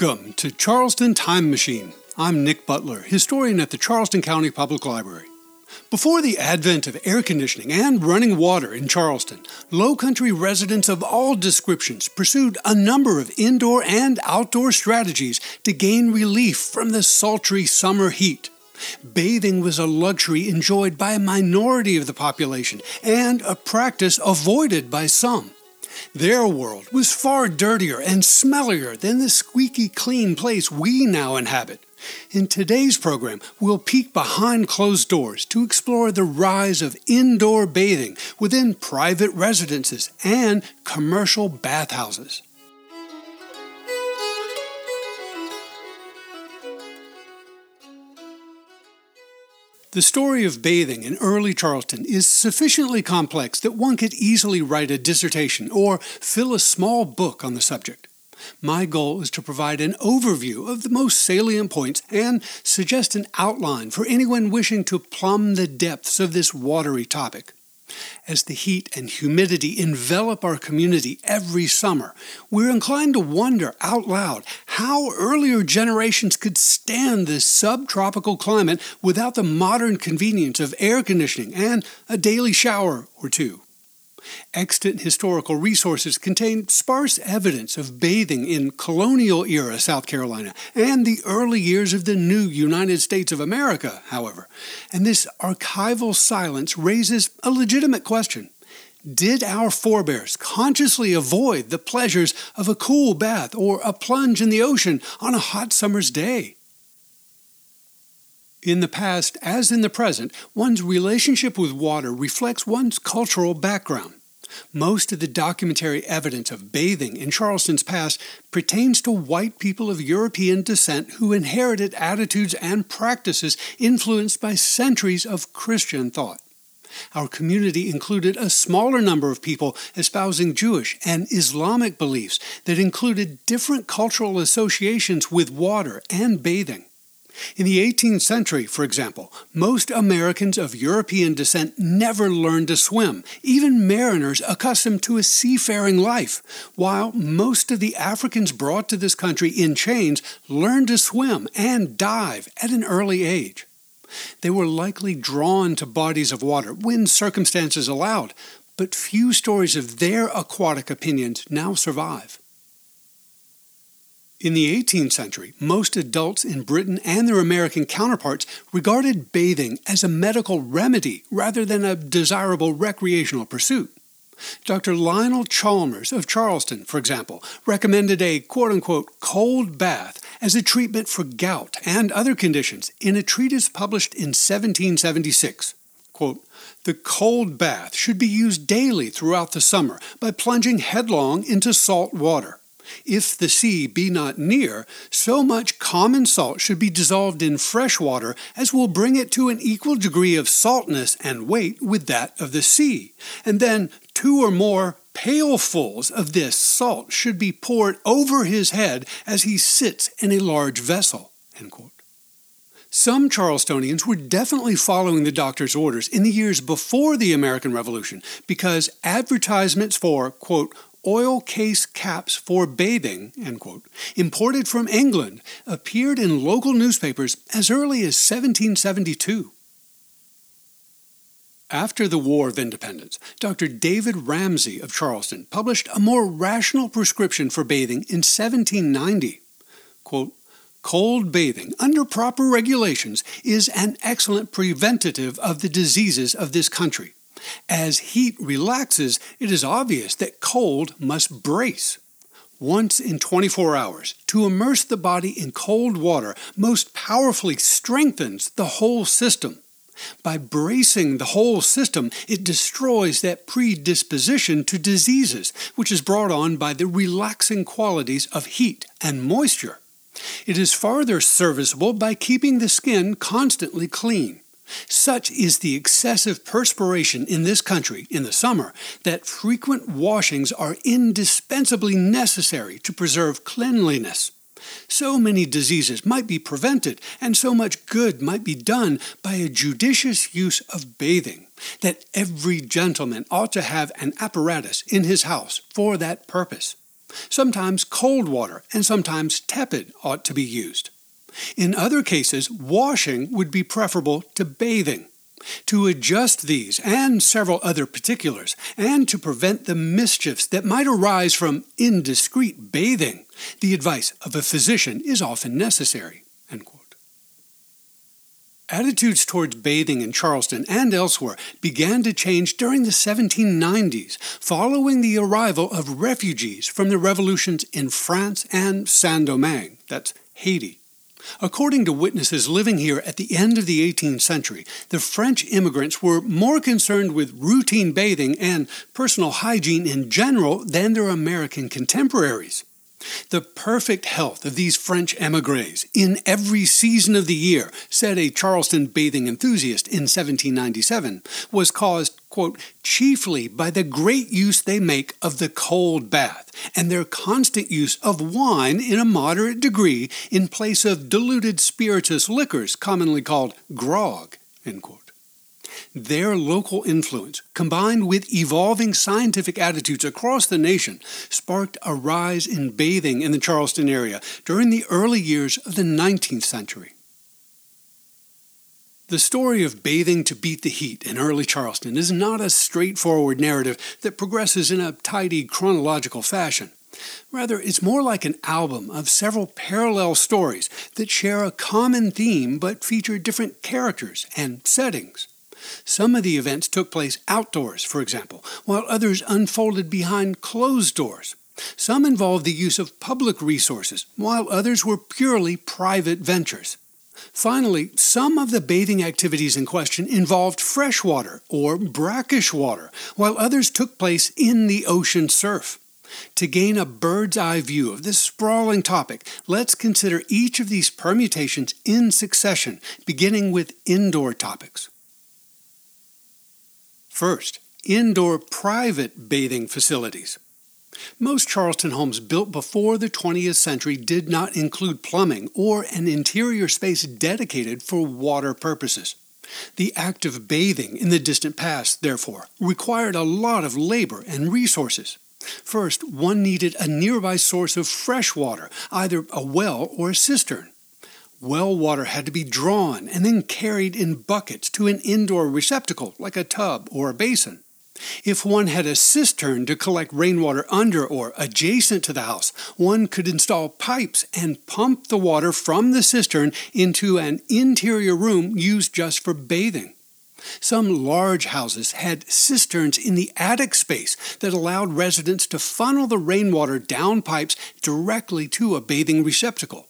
Welcome to Charleston Time Machine. I'm Nick Butler, historian at the Charleston County Public Library. Before the advent of air conditioning and running water in Charleston, low country residents of all descriptions pursued a number of indoor and outdoor strategies to gain relief from the sultry summer heat. Bathing was a luxury enjoyed by a minority of the population and a practice avoided by some. Their world was far dirtier and smellier than the squeaky clean place we now inhabit. In today's program, we'll peek behind closed doors to explore the rise of indoor bathing within private residences and commercial bathhouses. The story of bathing in early Charleston is sufficiently complex that one could easily write a dissertation or fill a small book on the subject. My goal is to provide an overview of the most salient points and suggest an outline for anyone wishing to plumb the depths of this watery topic. As the heat and humidity envelop our community every summer, we're inclined to wonder out loud how earlier generations could stand this subtropical climate without the modern convenience of air conditioning and a daily shower or two. Extant historical resources contain sparse evidence of bathing in colonial era South Carolina and the early years of the new United States of America, however, and this archival silence raises a legitimate question. Did our forebears consciously avoid the pleasures of a cool bath or a plunge in the ocean on a hot summer's day? In the past, as in the present, one's relationship with water reflects one's cultural background. Most of the documentary evidence of bathing in Charleston's past pertains to white people of European descent who inherited attitudes and practices influenced by centuries of Christian thought. Our community included a smaller number of people espousing Jewish and Islamic beliefs that included different cultural associations with water and bathing. In the 18th century, for example, most Americans of European descent never learned to swim, even mariners accustomed to a seafaring life, while most of the Africans brought to this country in chains learned to swim and dive at an early age. They were likely drawn to bodies of water when circumstances allowed, but few stories of their aquatic opinions now survive. In the 18th century, most adults in Britain and their American counterparts regarded bathing as a medical remedy rather than a desirable recreational pursuit. Dr. Lionel Chalmers of Charleston, for example, recommended a quote unquote cold bath as a treatment for gout and other conditions in a treatise published in 1776. Quote, the cold bath should be used daily throughout the summer by plunging headlong into salt water. If the sea be not near, so much common salt should be dissolved in fresh water as will bring it to an equal degree of saltness and weight with that of the sea. And then two or more pailfuls of this salt should be poured over his head as he sits in a large vessel. Some Charlestonians were definitely following the doctor's orders in the years before the American Revolution because advertisements for, quote, oil case caps for bathing, quote, imported from England, appeared in local newspapers as early as 1772. After the War of Independence, Dr. David Ramsay of Charleston published a more rational prescription for bathing in 1790. Quote, Cold bathing, under proper regulations, is an excellent preventative of the diseases of this country. As heat relaxes, it is obvious that cold must brace. Once in 24 hours, to immerse the body in cold water most powerfully strengthens the whole system. By bracing the whole system, it destroys that predisposition to diseases, which is brought on by the relaxing qualities of heat and moisture. It is farther serviceable by keeping the skin constantly clean. Such is the excessive perspiration in this country in the summer that frequent washings are indispensably necessary to preserve cleanliness. So many diseases might be prevented, and so much good might be done by a judicious use of bathing, that every gentleman ought to have an apparatus in his house for that purpose. Sometimes cold water and sometimes tepid ought to be used. In other cases, washing would be preferable to bathing. To adjust these and several other particulars, and to prevent the mischiefs that might arise from indiscreet bathing, the advice of a physician is often necessary. Attitudes towards bathing in Charleston and elsewhere began to change during the 1790s, following the arrival of refugees from the revolutions in France and Saint Domingue, that's Haiti. According to witnesses living here at the end of the 18th century, the French immigrants were more concerned with routine bathing and personal hygiene in general than their American contemporaries. The perfect health of these French emigres in every season of the year, said a Charleston bathing enthusiast in 1797, was caused, quote, chiefly by the great use they make of the cold bath and their constant use of wine in a moderate degree in place of diluted spirituous liquors commonly called grog, end quote. Their local influence, combined with evolving scientific attitudes across the nation, sparked a rise in bathing in the Charleston area during the early years of the 19th century. The story of bathing to beat the heat in early Charleston is not a straightforward narrative that progresses in a tidy chronological fashion. Rather, it's more like an album of several parallel stories that share a common theme but feature different characters and settings. Some of the events took place outdoors, for example, while others unfolded behind closed doors. Some involved the use of public resources, while others were purely private ventures. Finally, some of the bathing activities in question involved freshwater or brackish water, while others took place in the ocean surf. To gain a bird's eye view of this sprawling topic, let's consider each of these permutations in succession, beginning with indoor topics. First, indoor private bathing facilities. Most Charleston homes built before the 20th century did not include plumbing or an interior space dedicated for water purposes. The act of bathing in the distant past, therefore, required a lot of labor and resources. First, one needed a nearby source of fresh water, either a well or a cistern. Well water had to be drawn and then carried in buckets to an indoor receptacle like a tub or a basin. If one had a cistern to collect rainwater under or adjacent to the house, one could install pipes and pump the water from the cistern into an interior room used just for bathing. Some large houses had cisterns in the attic space that allowed residents to funnel the rainwater down pipes directly to a bathing receptacle.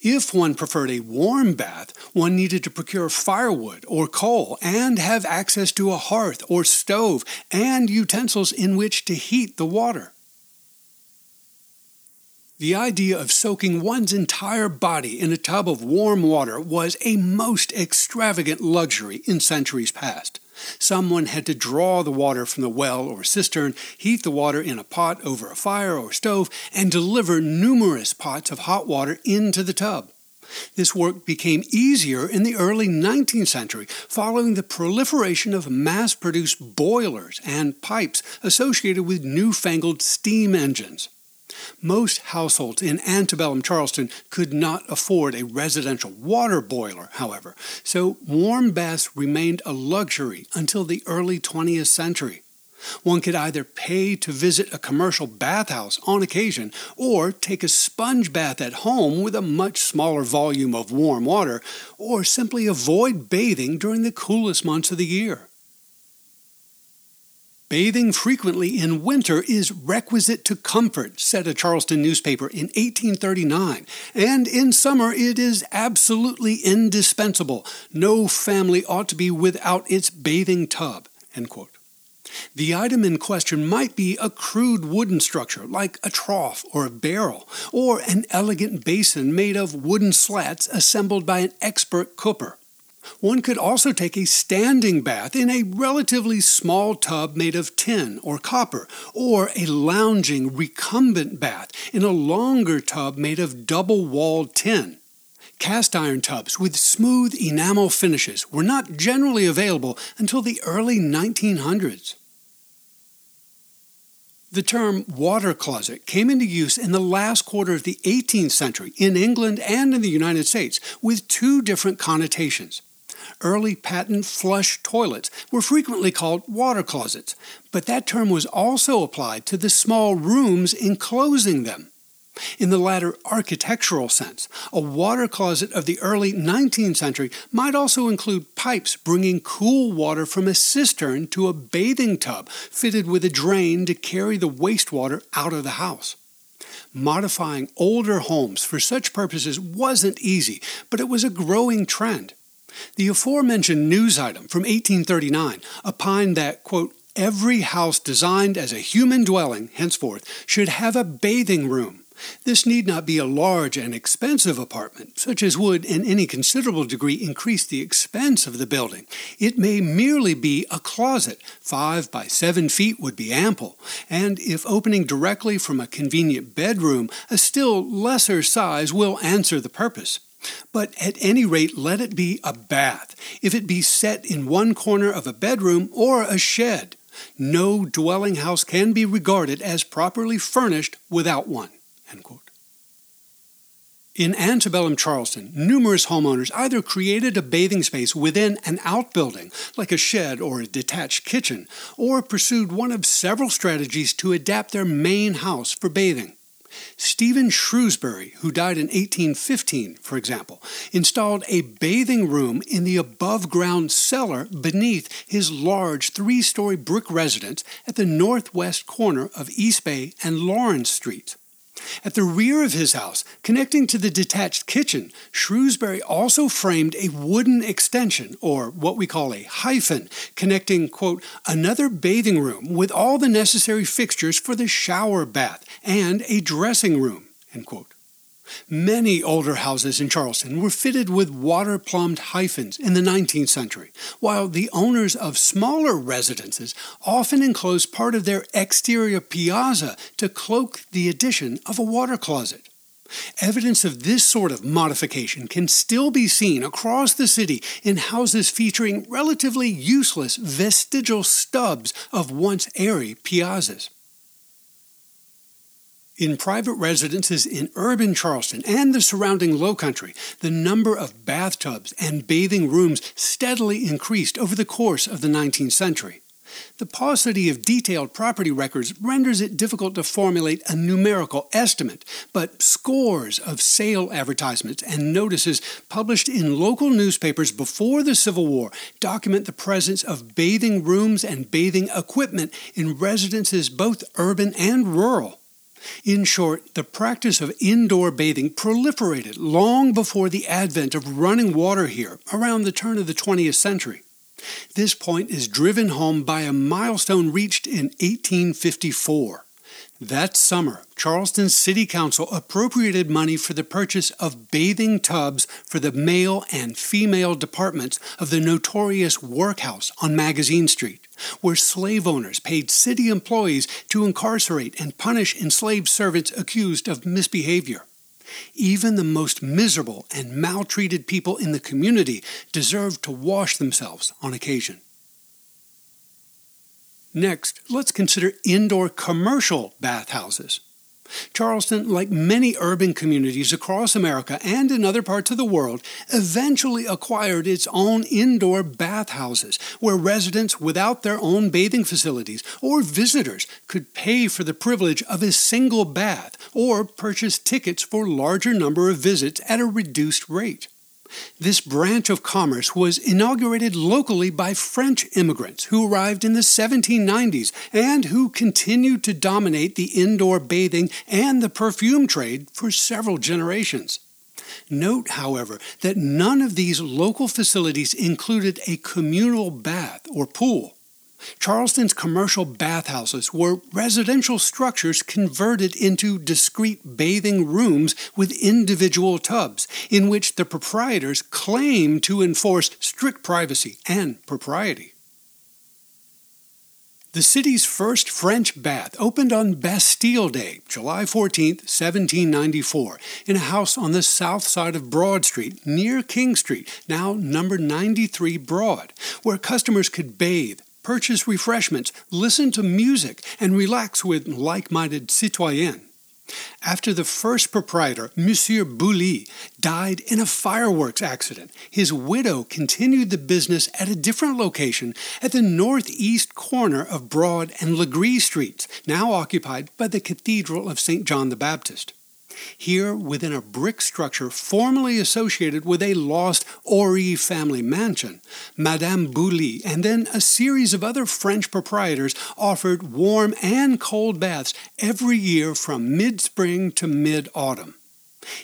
If one preferred a warm bath, one needed to procure firewood or coal and have access to a hearth or stove and utensils in which to heat the water. The idea of soaking one's entire body in a tub of warm water was a most extravagant luxury in centuries past. Someone had to draw the water from the well or cistern, heat the water in a pot over a fire or stove, and deliver numerous pots of hot water into the tub. This work became easier in the early 19th century following the proliferation of mass produced boilers and pipes associated with newfangled steam engines. Most households in antebellum Charleston could not afford a residential water boiler, however, so warm baths remained a luxury until the early 20th century. One could either pay to visit a commercial bathhouse on occasion or take a sponge bath at home with a much smaller volume of warm water, or simply avoid bathing during the coolest months of the year. Bathing frequently in winter is requisite to comfort, said a Charleston newspaper in 1839, and in summer it is absolutely indispensable. No family ought to be without its bathing tub. The item in question might be a crude wooden structure like a trough or a barrel, or an elegant basin made of wooden slats assembled by an expert cooper. One could also take a standing bath in a relatively small tub made of tin or copper, or a lounging recumbent bath in a longer tub made of double walled tin. Cast iron tubs with smooth enamel finishes were not generally available until the early 1900s. The term water closet came into use in the last quarter of the 18th century in England and in the United States with two different connotations. Early patent flush toilets were frequently called water closets, but that term was also applied to the small rooms enclosing them. In the latter architectural sense, a water closet of the early 19th century might also include pipes bringing cool water from a cistern to a bathing tub fitted with a drain to carry the wastewater out of the house. Modifying older homes for such purposes wasn't easy, but it was a growing trend. The aforementioned news item from 1839 opined that, quote, every house designed as a human dwelling henceforth should have a bathing room this need not be a large and expensive apartment, such as would in any considerable degree increase the expense of the building. It may merely be a closet. Five by seven feet would be ample, and if opening directly from a convenient bedroom, a still lesser size will answer the purpose. But at any rate, let it be a bath, if it be set in one corner of a bedroom or a shed. No dwelling house can be regarded as properly furnished without one. In antebellum Charleston, numerous homeowners either created a bathing space within an outbuilding, like a shed or a detached kitchen, or pursued one of several strategies to adapt their main house for bathing. Stephen Shrewsbury, who died in 1815, for example, installed a bathing room in the above ground cellar beneath his large three story brick residence at the northwest corner of East Bay and Laurens Streets. At the rear of his house, connecting to the detached kitchen, Shrewsbury also framed a wooden extension, or what we call a hyphen, connecting, quote, another bathing room with all the necessary fixtures for the shower bath and a dressing room, end quote. Many older houses in Charleston were fitted with water plumbed hyphens in the 19th century, while the owners of smaller residences often enclosed part of their exterior piazza to cloak the addition of a water closet. Evidence of this sort of modification can still be seen across the city in houses featuring relatively useless vestigial stubs of once airy piazzas. In private residences in urban Charleston and the surrounding low country, the number of bathtubs and bathing rooms steadily increased over the course of the 19th century. The paucity of detailed property records renders it difficult to formulate a numerical estimate, but scores of sale advertisements and notices published in local newspapers before the Civil War document the presence of bathing rooms and bathing equipment in residences both urban and rural. In short, the practice of indoor bathing proliferated long before the advent of running water here around the turn of the 20th century. This point is driven home by a milestone reached in 1854. That summer, Charleston City Council appropriated money for the purchase of bathing tubs for the male and female departments of the notorious workhouse on Magazine Street, where slave owners paid city employees to incarcerate and punish enslaved servants accused of misbehavior. Even the most miserable and maltreated people in the community deserved to wash themselves on occasion. Next, let's consider indoor commercial bathhouses. Charleston, like many urban communities across America and in other parts of the world, eventually acquired its own indoor bathhouses where residents without their own bathing facilities or visitors could pay for the privilege of a single bath or purchase tickets for larger number of visits at a reduced rate. This branch of commerce was inaugurated locally by French immigrants who arrived in the 1790s and who continued to dominate the indoor bathing and the perfume trade for several generations. Note, however, that none of these local facilities included a communal bath or pool. Charleston's commercial bathhouses were residential structures converted into discrete bathing rooms with individual tubs, in which the proprietors claimed to enforce strict privacy and propriety. The city's first French bath opened on Bastille Day, July 14, 1794, in a house on the south side of Broad Street, near King Street, now number 93 Broad, where customers could bathe, purchase refreshments, listen to music, and relax with like minded citoyens. After the first proprietor, Monsieur Boully, died in a fireworks accident, his widow continued the business at a different location at the northeast corner of Broad and Legare Streets, now occupied by the Cathedral of St. John the Baptist. Here, within a brick structure formerly associated with a lost Horry family mansion, Madame Boully and then a series of other French proprietors offered warm and cold baths every year from mid spring to mid autumn.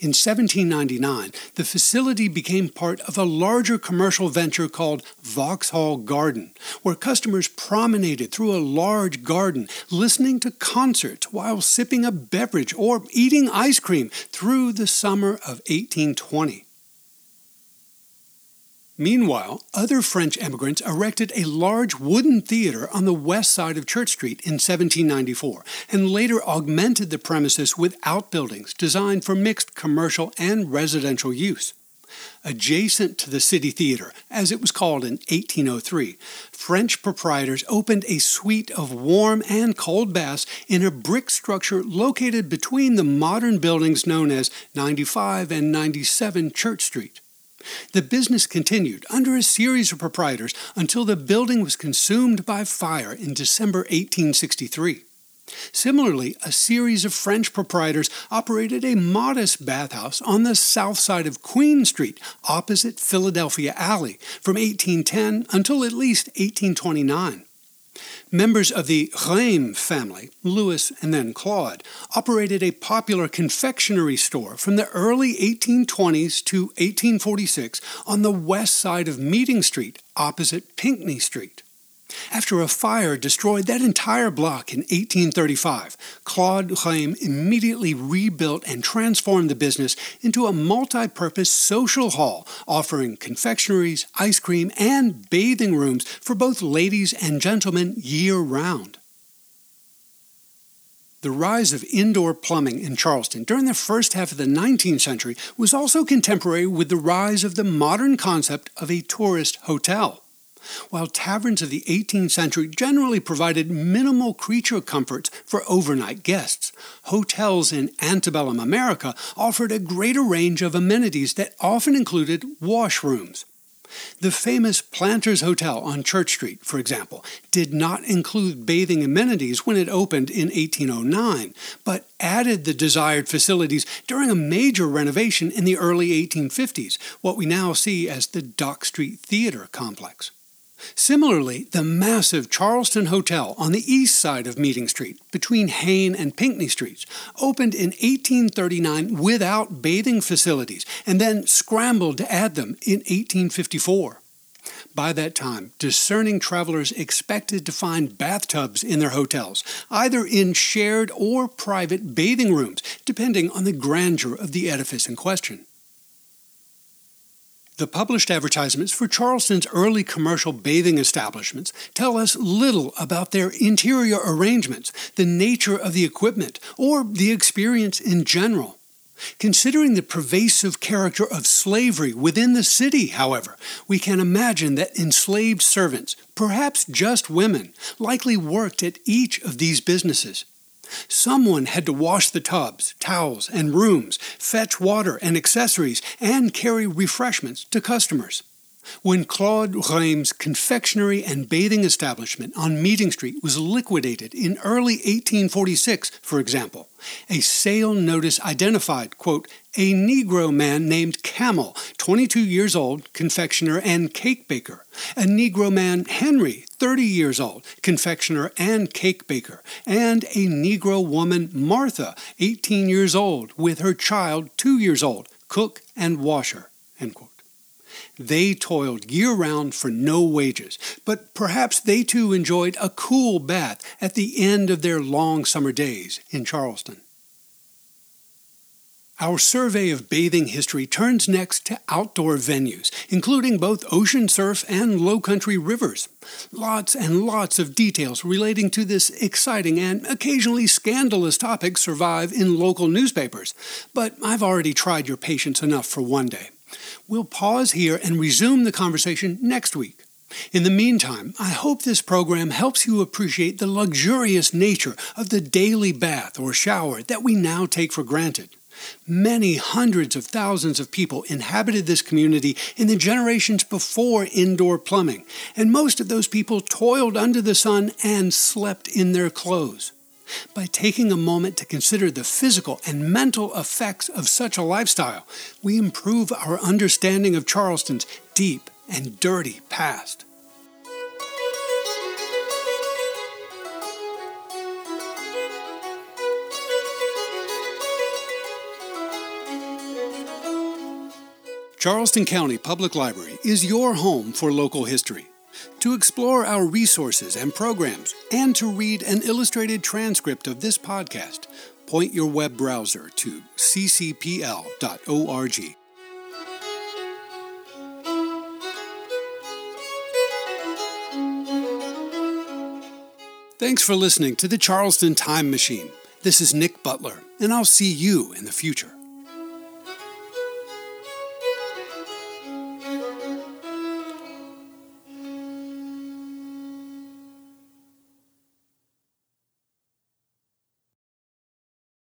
In 1799, the facility became part of a larger commercial venture called Vauxhall Garden, where customers promenaded through a large garden, listening to concerts while sipping a beverage or eating ice cream through the summer of 1820. Meanwhile, other French emigrants erected a large wooden theater on the west side of Church Street in 1794 and later augmented the premises with outbuildings designed for mixed commercial and residential use. Adjacent to the City Theater, as it was called in 1803, French proprietors opened a suite of warm and cold baths in a brick structure located between the modern buildings known as 95 and 97 Church Street. The business continued under a series of proprietors until the building was consumed by fire in December 1863. Similarly, a series of French proprietors operated a modest bathhouse on the south side of Queen Street, opposite Philadelphia Alley, from 1810 until at least 1829. Members of the Rheims family, Louis and then Claude, operated a popular confectionery store from the early 1820s to 1846 on the west side of Meeting Street, opposite Pinckney Street. After a fire destroyed that entire block in 1835, Claude Rheims immediately rebuilt and transformed the business into a multi purpose social hall offering confectioneries, ice cream, and bathing rooms for both ladies and gentlemen year round. The rise of indoor plumbing in Charleston during the first half of the 19th century was also contemporary with the rise of the modern concept of a tourist hotel. While taverns of the 18th century generally provided minimal creature comforts for overnight guests, hotels in antebellum America offered a greater range of amenities that often included washrooms. The famous Planters Hotel on Church Street, for example, did not include bathing amenities when it opened in 1809, but added the desired facilities during a major renovation in the early 1850s, what we now see as the Dock Street Theater complex. Similarly, the massive Charleston Hotel on the east side of Meeting Street, between Hayne and Pinckney Streets, opened in 1839 without bathing facilities and then scrambled to add them in 1854. By that time, discerning travelers expected to find bathtubs in their hotels, either in shared or private bathing rooms, depending on the grandeur of the edifice in question. The published advertisements for Charleston's early commercial bathing establishments tell us little about their interior arrangements, the nature of the equipment, or the experience in general. Considering the pervasive character of slavery within the city, however, we can imagine that enslaved servants, perhaps just women, likely worked at each of these businesses. Someone had to wash the tubs, towels, and rooms, fetch water and accessories, and carry refreshments to customers. When Claude Rheims' confectionery and bathing establishment on Meeting Street was liquidated in early 1846, for example, a sale notice identified, quote, a Negro man named Camel, 22 years old, confectioner and cake baker, a Negro man, Henry, 30 years old, confectioner and cake baker, and a Negro woman, Martha, 18 years old, with her child, 2 years old, cook and washer. They toiled year round for no wages, but perhaps they too enjoyed a cool bath at the end of their long summer days in Charleston. Our survey of bathing history turns next to outdoor venues, including both ocean surf and low country rivers. Lots and lots of details relating to this exciting and occasionally scandalous topic survive in local newspapers, but I've already tried your patience enough for one day. We'll pause here and resume the conversation next week. In the meantime, I hope this program helps you appreciate the luxurious nature of the daily bath or shower that we now take for granted. Many hundreds of thousands of people inhabited this community in the generations before indoor plumbing, and most of those people toiled under the sun and slept in their clothes. By taking a moment to consider the physical and mental effects of such a lifestyle, we improve our understanding of Charleston's deep and dirty past. Charleston County Public Library is your home for local history. To explore our resources and programs, and to read an illustrated transcript of this podcast, point your web browser to ccpl.org. Thanks for listening to the Charleston Time Machine. This is Nick Butler, and I'll see you in the future.